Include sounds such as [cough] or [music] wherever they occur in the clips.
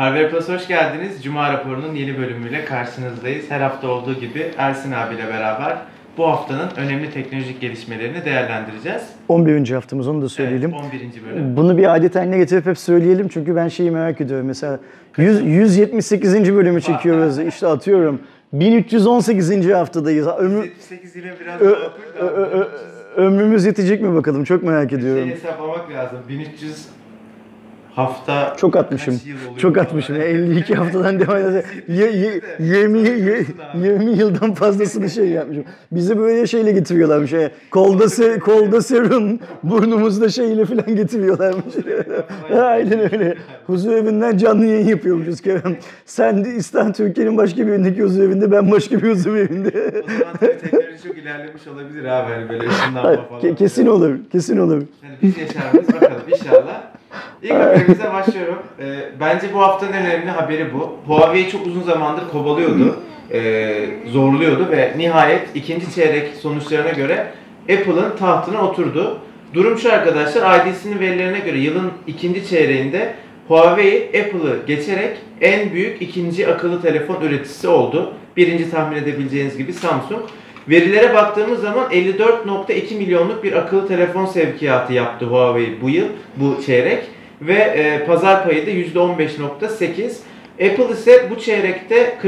Harvard Plus hoş geldiniz. Cuma raporunun yeni bölümüyle karşınızdayız. Her hafta olduğu gibi Ersin abiyle beraber bu haftanın önemli teknolojik gelişmelerini değerlendireceğiz. 11. haftamız onu da söyleyelim. Evet, 11. bölüm. Bunu bir adet haline getirip hep söyleyelim çünkü ben şeyi merak ediyorum. Mesela 100, 178. bölümü [laughs] çekiyoruz. İşte atıyorum 1318. haftadayız. Ömrü, 78 ile biraz ö- ö- ö- ö- ömrümüz yetecek mi bakalım çok merak şey ediyorum. hesaplamak lazım. 1300 hafta Çok atmışım. Çok atmışım. 52 haftadan [laughs] devam ye- 20, ye- 20 yıldan fazlasını şey yapmışım. Bizi böyle şeyle getiriyorlarmış. Şey, kolda, se, kolda serum, burnumuzda şeyle falan getiriyorlarmış. [laughs] Aynen öyle. Huzur evinden canlı yayın yapıyormuşuz Kerem. Sen de İstanbul Türkiye'nin başka bir evindeki huzur evinde, ben başka bir huzur evinde. O zaman teknoloji çok ilerlemiş olabilir abi. Hani böyle ışınlanma falan. ke- kesin olur, kesin olur. Yani biz yaşar mıyız bakalım inşallah. İlk haberimize başlıyorum. Ee, bence bu haftanın en önemli haberi bu. Huawei çok uzun zamandır kovalıyordu, e, zorluyordu ve nihayet ikinci çeyrek sonuçlarına göre Apple'ın tahtına oturdu. Durum şu arkadaşlar, IDC'nin verilerine göre yılın ikinci çeyreğinde Huawei Apple'ı geçerek en büyük ikinci akıllı telefon üreticisi oldu. Birinci tahmin edebileceğiniz gibi Samsung. Verilere baktığımız zaman 54.2 milyonluk bir akıllı telefon sevkiyatı yaptı Huawei bu yıl, bu çeyrek. Ve e, pazar payı da %15.8. Apple ise bu çeyrekte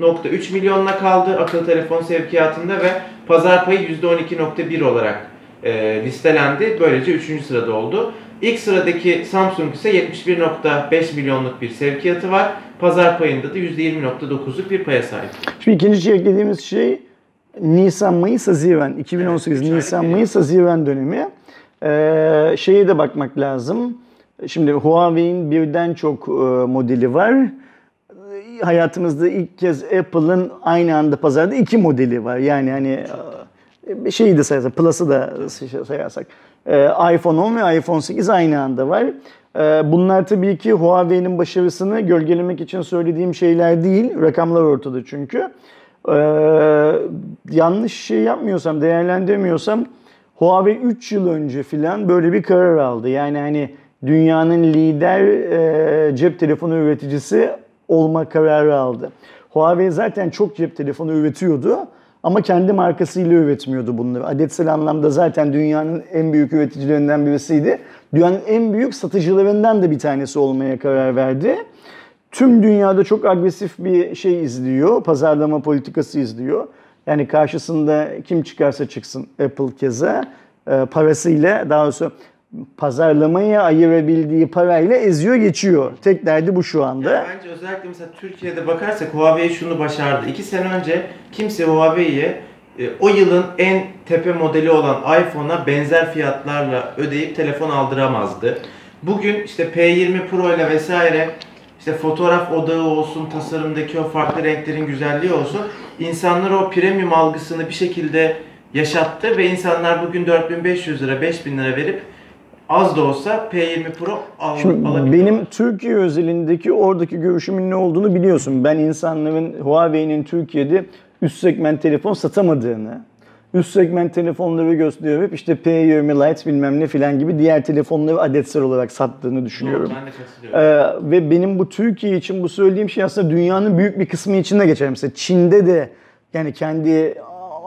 41.3 milyonla kaldı akıllı telefon sevkiyatında ve pazar payı %12.1 olarak e, listelendi. Böylece 3. sırada oldu. İlk sıradaki Samsung ise 71.5 milyonluk bir sevkiyatı var. Pazar payında da %20.9'luk bir paya sahip. Şimdi ikinci çeyrek dediğimiz şey Nisan, Mayıs, Haziran. 2018 Evet, üç Nisan, aylık Mayıs, Haziran dönemi. Ee, şeye de bakmak lazım. Şimdi Huawei'in birden çok e, modeli var. Hayatımızda ilk kez Apple'ın aynı anda pazarda iki modeli var. Yani hani e, şeyi de sayarsak, Plus'ı da sayarsak. Ee, iPhone 10 ve iPhone 8 aynı anda var. Ee, bunlar tabii ki Huawei'nin başarısını gölgelemek için söylediğim şeyler değil. Rakamlar ortada çünkü. Ee, yanlış şey yapmıyorsam, değerlendirmiyorsam Huawei 3 yıl önce filan böyle bir karar aldı. Yani hani dünyanın lider e, cep telefonu üreticisi olma kararı aldı. Huawei zaten çok cep telefonu üretiyordu ama kendi markasıyla üretmiyordu bunları. Adetsel anlamda zaten dünyanın en büyük üreticilerinden birisiydi. Dünyanın en büyük satıcılarından da bir tanesi olmaya karar verdi tüm dünyada çok agresif bir şey izliyor, pazarlama politikası izliyor. Yani karşısında kim çıkarsa çıksın Apple keza e, parasıyla daha doğrusu pazarlamaya ayırabildiği parayla eziyor geçiyor. Tek derdi bu şu anda. Yani bence özellikle mesela Türkiye'de bakarsak Huawei şunu başardı. İki sene önce kimse Huawei'ye o yılın en tepe modeli olan iPhone'a benzer fiyatlarla ödeyip telefon aldıramazdı. Bugün işte P20 Pro ile vesaire işte fotoğraf odağı olsun, tasarımdaki o farklı renklerin güzelliği olsun. İnsanlar o premium algısını bir şekilde yaşattı ve insanlar bugün 4500 lira, 5000 lira verip az da olsa P20 Pro al, Şimdi alabiliyorlar. benim Türkiye özelindeki oradaki görüşümün ne olduğunu biliyorsun. Ben insanların Huawei'nin Türkiye'de üst segment telefon satamadığını, üst segment telefonları gösterip işte P20 Lite bilmem ne filan gibi diğer telefonları adetsel olarak sattığını düşünüyorum. Ben de katılıyorum. Ee, ve benim bu Türkiye için bu söylediğim şey aslında dünyanın büyük bir kısmı için de geçer. Mesela Çin'de de yani kendi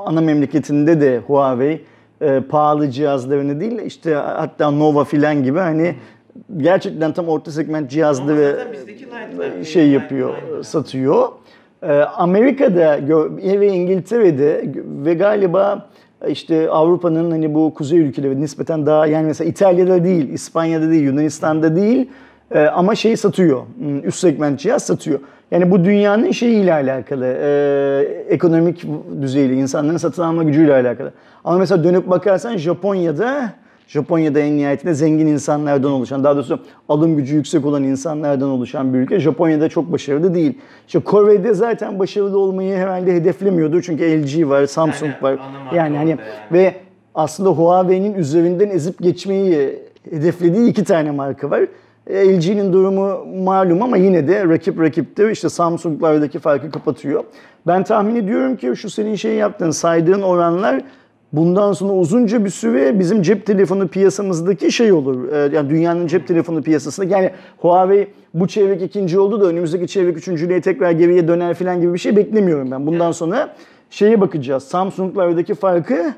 ana memleketinde de Huawei e, pahalı cihazlarını değil işte hatta Nova filan gibi hani gerçekten tam orta segment bizdeki Lite'lar, şey yapıyor, satıyor. Ee, Amerika'da ve İngiltere'de ve galiba işte Avrupa'nın hani bu kuzey ülkeleri nispeten daha yani mesela İtalya'da değil, İspanya'da değil, Yunanistan'da değil e, ama şey satıyor. hmm, Üst segment cihaz satıyor. Yani bu dünyanın şeyiyle alakalı, e, ekonomik düzeyiyle, insanların satın alma gücüyle alakalı. Ama mesela dönüp bakarsan Japonya'da Japonya'da en nihayetinde zengin insanlardan oluşan, daha doğrusu alım gücü yüksek olan insanlardan oluşan bir ülke. Japonya'da çok başarılı değil. İşte Kore'de zaten başarılı olmayı herhalde hedeflemiyordu. Çünkü LG var, Samsung Aynen, var. Yani hani yani. ve aslında Huawei'nin üzerinden ezip geçmeyi hedeflediği iki tane marka var. LG'nin durumu malum ama yine de rakip rakiptir. İşte Samsung'lardaki farkı kapatıyor. Ben tahmin ediyorum ki şu senin şey yaptığın, saydığın oranlar bundan sonra uzunca bir süre bizim cep telefonu piyasamızdaki şey olur. Ee, Yani dünyanın cep telefonu piyasasında yani Huawei bu çeyrek ikinci oldu da önümüzdeki çeyrek üçüncülüğe tekrar geriye döner falan gibi bir şey beklemiyorum ben. Bundan sonra şeye bakacağız. Samsung'lardaki farkı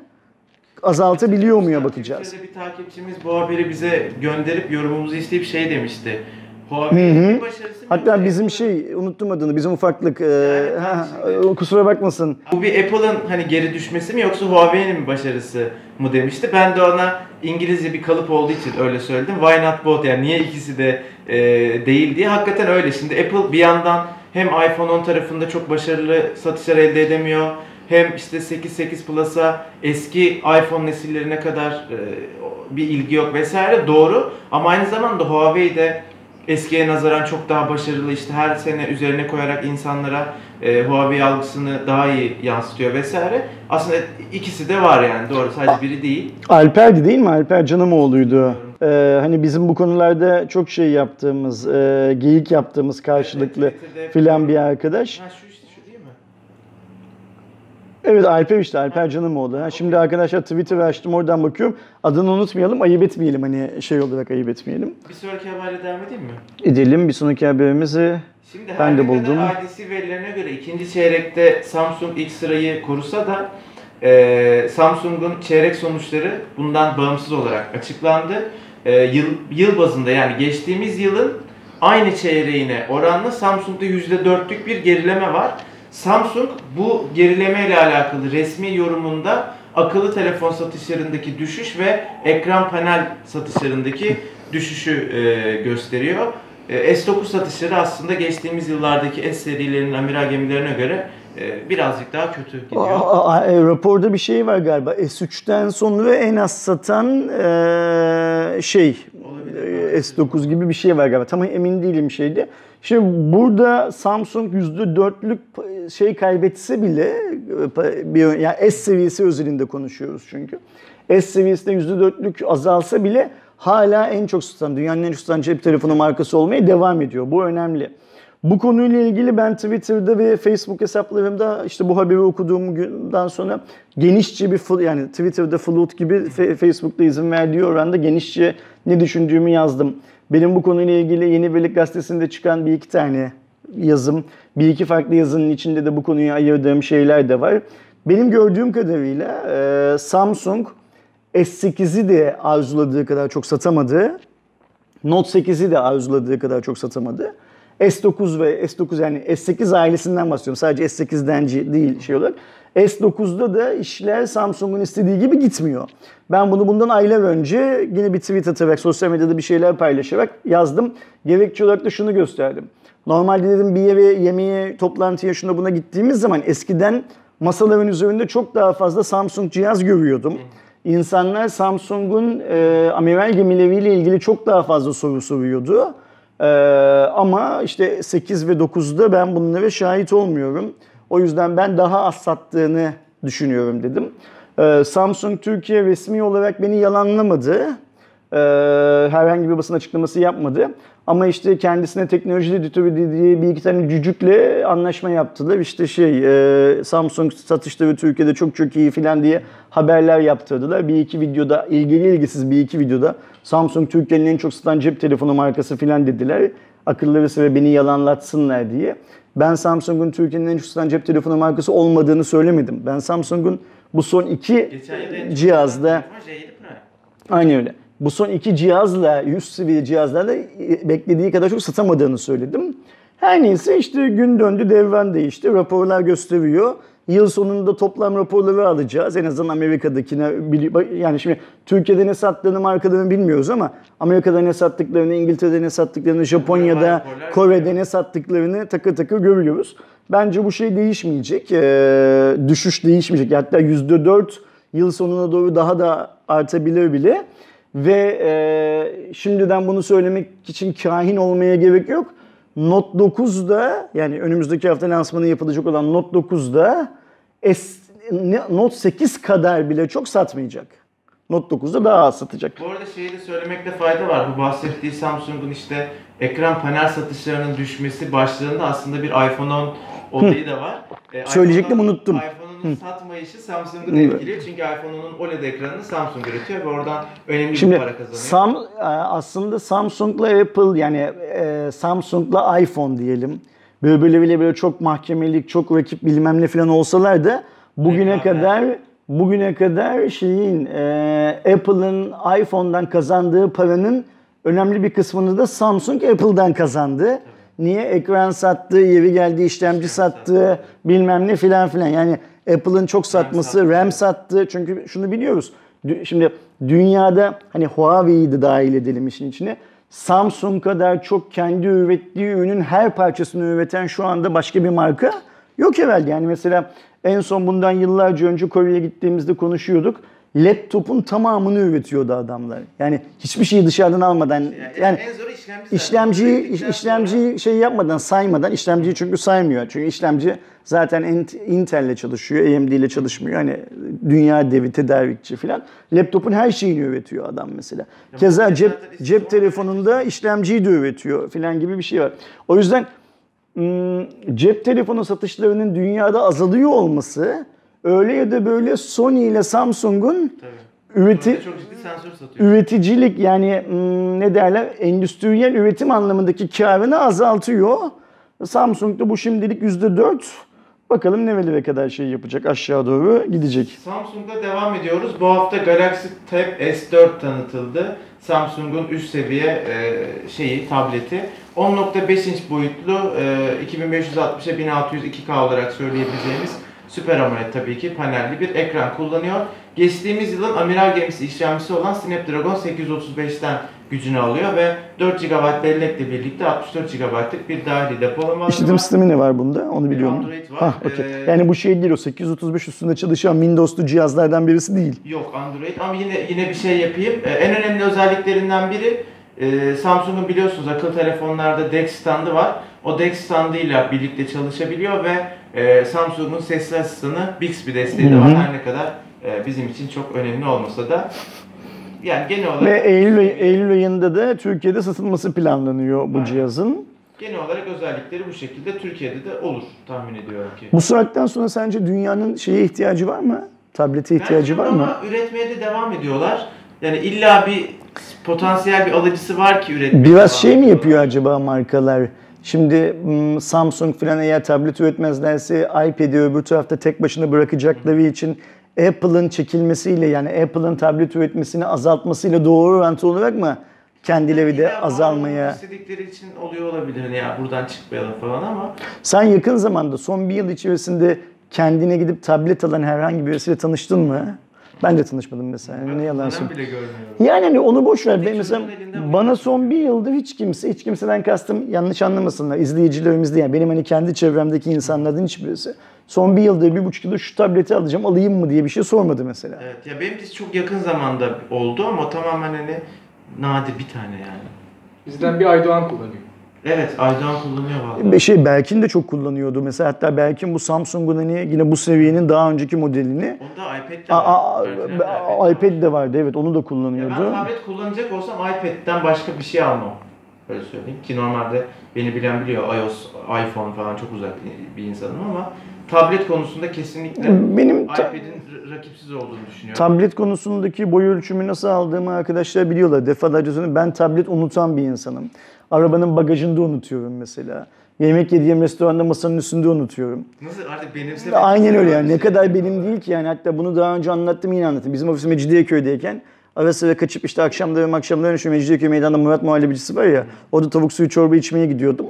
azaltabiliyor muya bakacağız. Bir takipçimiz bu haberi bize gönderip yorumumuzu isteyip şey demişti. Huawei'nin başarısı Hatta bizim şey unuttum adını bizim ufaklık ee, Yani ha, şimdi- kusura bakmasın. Bu bir Apple'ın hani geri düşmesi mi yoksa Huawei'nin mi başarısı mı demişti. Ben de ona İngilizce bir kalıp olduğu için öyle söyledim. Why not both yani niye ikisi de e, değil diye. Hakikaten öyle. Şimdi Apple bir yandan hem iPhone 10 tarafında çok başarılı satışlar elde edemiyor. Hem işte 8 8 Plus'a eski iPhone nesillerine kadar e, bir ilgi yok vesaire doğru. Ama aynı zamanda Huawei de eskiye nazaran çok daha başarılı işte her sene üzerine koyarak insanlara e, Huawei algısını daha iyi yansıtıyor vesaire. Aslında ikisi de var yani doğru sadece biri değil. Alper'di değil mi? Alper Canamoğlu'ydu. Ee, hani bizim bu konularda çok şey yaptığımız, e, geyik yaptığımız karşılıklı Evet, filan bir arkadaş. Ha şu işte şu değil mi? Evet Alper işte Alper Canamoğlu. Ha, şimdi arkadaşlar Twitter'ı açtım oradan bakıyorum. Adını unutmayalım, ayıp etmeyelim hani şey olarak ayıp etmeyelim. Bir sonraki haberle devam edeyim mi? Edelim bir sonraki haberimizi. Şimdi Ben de buldum. IDC verilerine göre ikinci çeyrekte Samsung ilk sırayı korusa da e, Samsung'un çeyrek sonuçları bundan bağımsız olarak açıklandı. E, yıl, yıl bazında yani geçtiğimiz yılın aynı çeyreğine oranla Samsung'da %4'lük bir gerileme var. Samsung bu gerileme ile alakalı resmi yorumunda akıllı telefon satışlarındaki düşüş ve ekran panel satışlarındaki düşüşü e, gösteriyor. E, S9 satışları aslında geçtiğimiz yıllardaki S serilerinin amiral gemilerine göre e, birazcık daha kötü gidiyor. Aa, aa, e, raporda bir şey var galiba. S3'ten sonra en az satan e, şey E, S9 gibi bir şey var galiba. Tam emin değilim şeydi. Şimdi burada Samsung %4'lük şey kaybetse bile e, bir yani S seviyesi özelinde konuşuyoruz çünkü. S seviyesinde %4'lük azalsa bile hala en çok satan, dünyanın en çok satan cep telefonu markası olmaya devam ediyor. Bu önemli. Bu konuyla ilgili ben Twitter'da ve Facebook hesaplarımda işte bu haberi okuduğum günden sonra genişçe bir yani Twitter'da float gibi Facebook'ta izin verdiği oranda genişçe ne düşündüğümü yazdım. Benim bu konuyla ilgili Yeni Birlik Gazetesi'nde çıkan bir iki tane yazım, bir iki farklı yazının içinde de bu konuyu ayırdığım şeyler de var. Benim gördüğüm kadarıyla e, Samsung S8'i de arzuladığı kadar çok satamadı. Note 8'i de arzuladığı kadar çok satamadı. S9 ve S9 yani S8 ailesinden bahsediyorum. Sadece S8'den ci- değil şey olarak. S9'da da işler Samsung'un istediği gibi gitmiyor. Ben bunu bundan aylar önce yine bir tweet atarak, sosyal medyada bir şeyler paylaşarak yazdım. Gerekçe olarak da şunu gösterdim. Normalde dedim bir yere yemeğe, toplantıya şuna buna gittiğimiz zaman eskiden masaların üzerinde çok daha fazla Samsung cihaz görüyordum. İnsanlar Samsung'un e, amiral gemileriyle ilgili çok daha fazla soru soruyordu. E, ama işte 8 ve 9'da ben bunlara şahit olmuyorum. O yüzden ben daha az sattığını düşünüyorum dedim. E, Samsung Türkiye resmi olarak beni yalanlamadı. E, herhangi bir basın açıklaması yapmadı. Ama işte kendisine teknoloji editörü dediği bir iki tane cücükle anlaşma yaptılar. İşte şey e, Samsung satışları Türkiye'de çok çok iyi filan diye haberler yaptırdılar. Bir iki videoda ilgili ilgisiz bir iki videoda Samsung Türkiye'nin en çok satan cep telefonu markası filan dediler. Akılları sıra beni yalanlatsınlar diye. Ben Samsung'un Türkiye'nin en satan cep telefonu markası olmadığını söylemedim. Ben Samsung'un bu son iki cihazda satan telefon J7 Prime. Aynı öyle. Bu son iki cihazla, üst seviye cihazlarla beklediği kadar çok satamadığını söyledim. Her neyse işte gün döndü, devran değişti. Raporlar gösteriyor. Yıl sonunda toplam raporları alacağız. En azından Amerika'dakine yani şimdi Türkiye'de ne sattığını markalarını bilmiyoruz ama Amerika'da ne sattıklarını, İngiltere'de ne sattıklarını, Japonya'da, Kore'de ne sattıklarını takır takır görüyoruz. Bence bu şey değişmeyecek. Ee, düşüş değişmeyecek. Hatta %4 yıl sonuna doğru daha da artabilir bile. Ve e, şimdiden bunu söylemek için kahin olmaya gerek yok. Note 9'da yani önümüzdeki hafta lansmanı yapılacak olan Note 9'da S, Note 8 kadar bile çok satmayacak. Note 9'da daha az satacak. Bu arada şeyi de söylemekte fayda var. Bu bahsettiği Samsung'un işte ekran panel satışlarının düşmesi başlığında aslında bir iPhone 10 olayı da var. E, Söyleyecektim, iPhone 10 unuttum. iPhone iPhone'unun satmayışı Samsung'u da etkiliyor. Çünkü iPhone'unun OLED ekranını Samsung üretiyor ve oradan önemli bir Şimdi para kazanıyor. Sam, e, aslında Samsung'la Apple yani e, Samsung'la iPhone diyelim. Böyle böyle böyle, böyle çok mahkemelik, çok rakip bilmem ne falan olsalar da bugüne Rekabet. kadar bugüne kadar şeyin e, Apple'ın iPhone'dan kazandığı paranın önemli bir kısmını da Samsung Apple'dan kazandı. Niye? Ekran sattı, yeri geldi işlemci sattı, bilmem ne filan filan. Yani Apple'ın çok satması, sattı. RAM sattı. Çünkü şunu biliyoruz. Şimdi dünyada hani Huawei'yi de dahil edelim işin içine. Samsung kadar çok kendi ürettiği ürünün her parçasını üreten şu anda başka bir marka yok herhalde. Yani mesela en son bundan yıllarca önce Kore'ye gittiğimizde konuşuyorduk. Laptopun tamamını üretiyordu adamlar. Yani hiçbir şeyi dışarıdan almadan yani en zoru işlemci. İşlemciyi, işlemciyi şey yapmadan saymadan işlemciyi çünkü saymıyor. Çünkü işlemci zaten Int- Intel'le çalışıyor, AMD ile çalışmıyor. Hani dünya devi tedarikçi falan. Laptopun her şeyini üretiyor adam mesela. Keza bu cep cep telefonunda işlemciyi de üretiyor falan gibi bir şey var. O yüzden hmm, cep telefonu satışlarının dünyada azalıyor olması öyle ya da böyle Sony ile Samsung'un üreti üreticilik yani hmm, ne derler endüstriyel üretim anlamındaki karını azaltıyor. Samsung da bu şimdilik %4. Bakalım nerelere kadar şey yapacak aşağı doğru gidecek. Samsung'da devam ediyoruz. Bu hafta Galaxy Tab S4 tanıtıldı. Samsung'un üst seviye e, şeyi, tableti. 10.5 inç boyutlu, e, 2560'a 1600 2K olarak söyleyebileceğimiz Süper AMOLED tabii ki panelli bir ekran kullanıyor. Geçtiğimiz yılın amiral gemisi işlemcisi olan Snapdragon 835'ten gücünü alıyor ve 4 GB bellekle birlikte 64 GB'lık bir dahili depolama alanı İşletim sistemi ne var bunda? Onu biliyor musun? Android var. Hah, okey. Ee, Yani bu şey değil o 835 üstünde çalışan Windows'lu cihazlardan birisi değil. Yok Android ama yine yine bir şey yapayım. Ee, en önemli özelliklerinden biri e, Samsung'un biliyorsunuz akıllı telefonlarda DeX standı var. O DeX standıyla birlikte çalışabiliyor ve e, Samsung'un sesli asistanı Bixby desteği de var. Her ne kadar e, bizim için çok önemli olmasa da yani genel olarak Ve Eylül, Eylül ayında da Türkiye'de satılması planlanıyor bu Aynen. cihazın. genel olarak özellikleri bu şekilde Türkiye'de de olur tahmin ediyorum ki. Bu saatten sonra sence dünyanın şeye ihtiyacı var mı? Tablete ihtiyacı var mı? Ama üretmeye de devam ediyorlar. Yani illa bir potansiyel bir alıcısı var ki üretmeye Biraz şey mi yapıyor acaba markalar? Şimdi Samsung falan eğer tablet üretmezlerse iPad'i öbür tarafta tek başına bırakacakları için Apple'ın çekilmesiyle yani Apple'ın tablet üretmesini azaltmasıyla doğru orantılı olarak mı kendileri de azalmaya? istedikleri için oluyor olabilir. Ya buradan çıkmayalım falan ama Sen yakın zamanda son bir yıl içerisinde kendine gidip tablet alan herhangi birisiyle tanıştın mı? Ben de tanışmadım mesela. ben ne yalan söyleyeyim. bile görmüyorum. Yani hani onu boş ver. Ben mesela bana son bir yıldır hiç kimse, hiç kimseden kastım yanlış anlamasınlar. İzleyicilerimiz değil. Yani benim hani kendi çevremdeki insanlardan hiçbirisi. Son bir yıldır, bir buçuk yıldır şu tableti alacağım, alayım mı diye bir şey sormadı mesela. Evet ya benim de çok yakın zamanda oldu ama tamamen hani nadir bir tane yani. Bizden bir Aydoğan kullanıyor. Evet Aydoğan kullanıyor vallahi. Bir şey Berkin de çok kullanıyordu. Mesela hatta Berkin bu Samsung'un hani yine bu seviyenin daha önceki modelini Onda iPad de var. aa, iPad de vardı evet onu da Ya kullanıyordu. ben tablet kullanacak olsam iPad'den başka bir şey almam. Öyle söyleyeyim ki normalde beni bilen biliyor iOS, iPhone falan çok uzak bir insanım ama tablet konusunda kesinlikle Benim iPad'in rakipsiz olduğunu düşünüyorum. Tablet konusundaki boy ölçümü nasıl aldığımı arkadaşlar biliyorlar. Defalarca söylüyorum. Ben tablet unutan bir insanım. Arabanın bagajında unutuyorum mesela. Yemek yediğim restoranda masanın üstünde unutuyorum. Nasıl artık benimse Aynen öyle yani. Ne Şey kadar yapıyorlar. benim değil ki yani. Hatta bunu daha önce anlattım yine anlattım. Bizim ofis Mecidiyeköy'deyken ara sıra kaçıp işte akşamları akşamları şu Mecidiyeköy meydanda Murat Muhallebicisi var ya. Orada tavuk suyu çorba içmeye gidiyordum.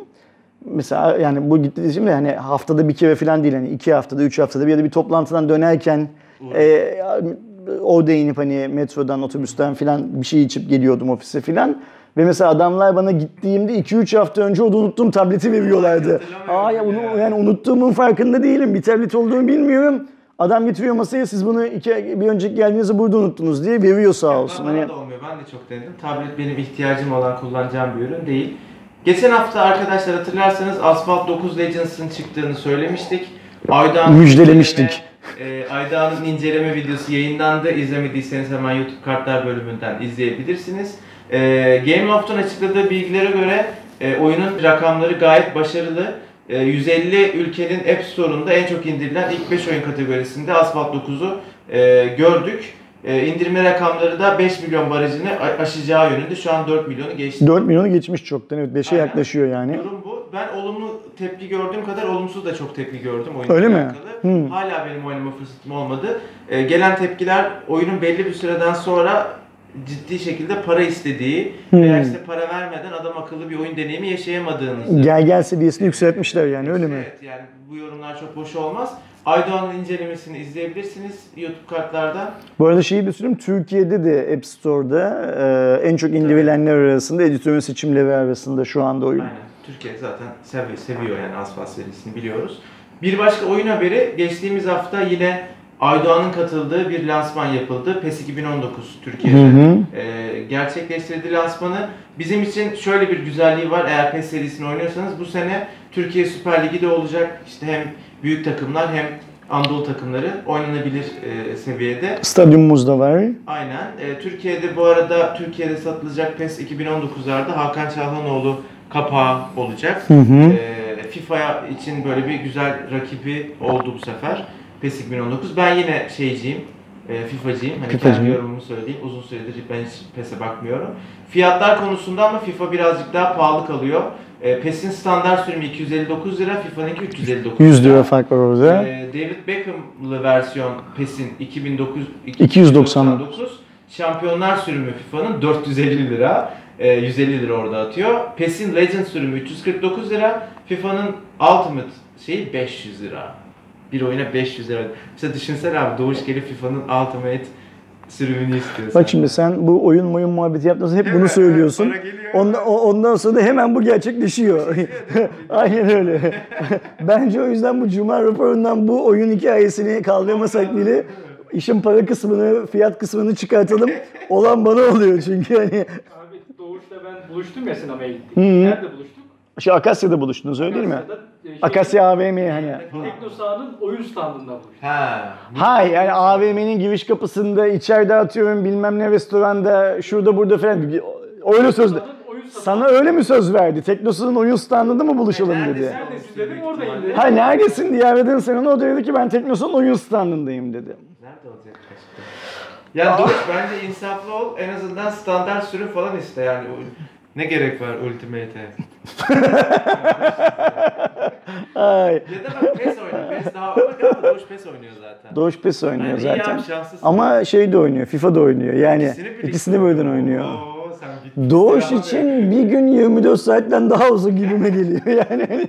Mesela yani bu gitti şimdi hani haftada bir kere falan değil hani iki haftada üç haftada bir ya da bir toplantıdan dönerken e, orada inip hani metrodan otobüsten falan bir şey içip geliyordum ofise falan. Ve mesela adamlar bana gittiğimde 2-3 hafta önce orada unuttuğum tableti veriyorlardı. Aa ya onu, ya. yani unuttuğumun farkında değilim. Bir tablet olduğunu bilmiyorum. Adam getiriyor masaya siz bunu iki, bir önceki geldiğinizde burada unuttunuz diye veriyor sağ olsun. Bana Hani da olmuyor. Ben de çok denedim. Tablet benim ihtiyacım olan kullanacağım bir ürün değil. Geçen hafta arkadaşlar hatırlarsanız Asphalt 9 Legends'ın çıktığını söylemiştik. Aydoğan'ın Müjdelemiştik. inceleme- E, Aydoğan'ın inceleme videosu yayınlandı. İzlemediyseniz hemen YouTube kartlar bölümünden izleyebilirsiniz. E, Game Loft'un açıkladığı bilgilere göre e, oyunun rakamları gayet başarılı. e, 150 ülkenin App Store'unda en çok indirilen ilk 5 oyun kategorisinde Asphalt 9'u e, gördük. E, indirme rakamları da 5 milyon barajını aşacağı yönünde. Şu an 4 milyonu geçti. 4 milyonu geçmiş çoktan. Evet 5'e Aynen. yaklaşıyor yani. Yorum bu. Ben olumlu tepki gördüğüm kadar olumsuz da çok tepki gördüm oyunla Öyle mi? Hmm. Hala benim oynama fırsatım olmadı. Ee, gelen tepkiler oyunun belli bir süreden sonra ciddi şekilde para istediği Hmm. veya işte para vermeden adam akıllı bir oyun deneyimi yaşayamadığınızı. Gel gel seviyesini yükseltmişler yani öyle mi? Evet yani bu yorumlar çok hoş olmaz. Aydoğan'ın incelemesini izleyebilirsiniz YouTube kartlarda. Bu arada şeyi de söyleyeyim Türkiye'de de App Store'da e, en çok indirilenler arasında editörün seçimleri arasında şu anda oyun. Aynen. Türkiye zaten seviyor, seviyor yani Asfalt serisini biliyoruz. Bir başka oyun haberi geçtiğimiz hafta yine Aydoğan'ın katıldığı bir lansman yapıldı. PES 2019 Türkiye'de Hı hı. e, gerçekleştirdi lansmanı. Bizim için şöyle bir güzelliği var. Eğer PES serisini oynuyorsanız bu sene Türkiye Süper Ligi de olacak. İşte hem büyük takımlar hem Anadolu takımları oynanabilir e, seviyede. Stadyumumuz da var. Aynen. E, Türkiye'de bu arada Türkiye'de satılacak PES 2019'larda Hakan Çalhanoğlu kapağı olacak. Hı hı. E, FIFA için böyle bir güzel rakibi oldu bu sefer. PES 2019. Ben yine şeyciyim. E, FIFA'cıyım. Hani FIFA'cı. kendi yorumumu söyleyeyim. Uzun süredir ben hiç PES'e bakmıyorum. Fiyatlar konusunda ama FIFA birazcık daha pahalı kalıyor. E, PES'in standart sürümü 259 lira, FIFA'nınki 359 100 lira fark var orada. ee, David Beckham'lı versiyon PES'in 2009 299. Şampiyonlar sürümü FIFA'nın 450 lira. e, 150 lira orada atıyor. PES'in Legend sürümü 349 lira. FIFA'nın Ultimate şeyi 500 lira. Bir oyuna 500 lira. Mesela düşünsene abi Doğuş gelip FIFA'nın Ultimate sürümünü istiyor. Bak şimdi sen bu oyun oyun muhabbeti yaptığında hep Değil bunu mi? söylüyorsun. Ondan, ondan sonra da hemen bu gerçekleşiyor. [laughs] Aynen öyle. [laughs] Bence o yüzden bu Cuma raporundan bu oyun hikayesini kaldırmasak bile işin para kısmını, fiyat kısmını çıkartalım. [laughs] Olan bana oluyor çünkü hani Abi Doğuş'la ben buluştum ya sinemaya gittik. Nerede buluştuk? Şu Akasya'da buluştunuz öyle değil mi? E, şey, Akasya AVM hani. Tekno sahanın oyun standında buluştuk. Ha. Ha yani AVM'nin giriş kapısında içeride atıyorum bilmem ne restoranda şurada burada falan öyle söz Sahanın oyun standı. sana öyle mi söz verdi? Teknosu'nun oyun standında mı buluşalım dedi. Neredesin? Neredesin dedim oradayım dedi. Ha neredesin diye aradın sen onu o da dedi ki ben Teknosu'nun oyun standındayım dedi. Nerede olacak? Ya Doğuş bence insaflı ol. En azından standart sürüm falan iste yani. Ne gerek var Ultimate'e? Ay. Ya da bak PES oynuyor. PES daha bak abi Doğuş PES oynuyor zaten. Doğuş PES oynuyor Yani iyi zaten. abi, şanslısın. Ama şey de oynuyor, FIFA da oynuyor. Yani birlikte ikisini birden oynuyor. Oo, sen gittin. Doğuş Ya için bir gün 24 saatten daha uzun gibime geliyor [laughs] yani.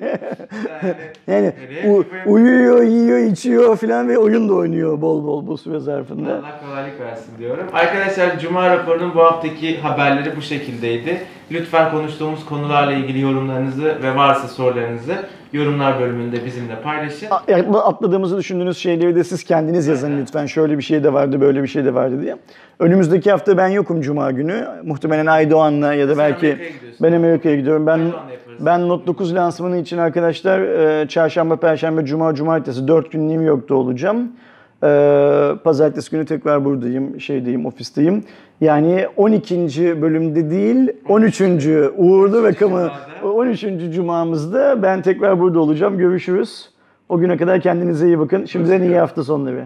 Yani, u- uyuyor, yiyor, içiyor falan ve oyun da oynuyor bol bol bu süre zarfında. Allah kolaylık versin diyorum. Arkadaşlar Cuma raporunun bu haftaki haberleri bu şekildeydi. Lütfen konuştuğumuz konularla ilgili yorumlarınızı ve varsa sorularınızı yorumlar bölümünde bizimle paylaşın. Atladığımızı düşündüğünüz şeyleri de siz kendiniz yazın lütfen. Şöyle bir şey de vardı, böyle bir şey de vardı diye. Önümüzdeki hafta ben yokum Cuma günü. Muhtemelen Aydoğan'la ya da Sen belki Amerika'ya ben Amerika'ya gidiyorum. Ben ben Note 9 lansmanı için arkadaşlar e, çarşamba, perşembe, cuma, cumartesi 4 gün New York'ta olacağım. E, Pazartesi günü tekrar buradayım, şeydeyim, ofisteyim. Yani 12. bölümde değil, 13. Uğurlu ve Kamu Cuma'da. 13. cumamızda ben tekrar burada olacağım. Görüşürüz. O güne kadar kendinize iyi bakın. Şimdiden iyi hafta sonları.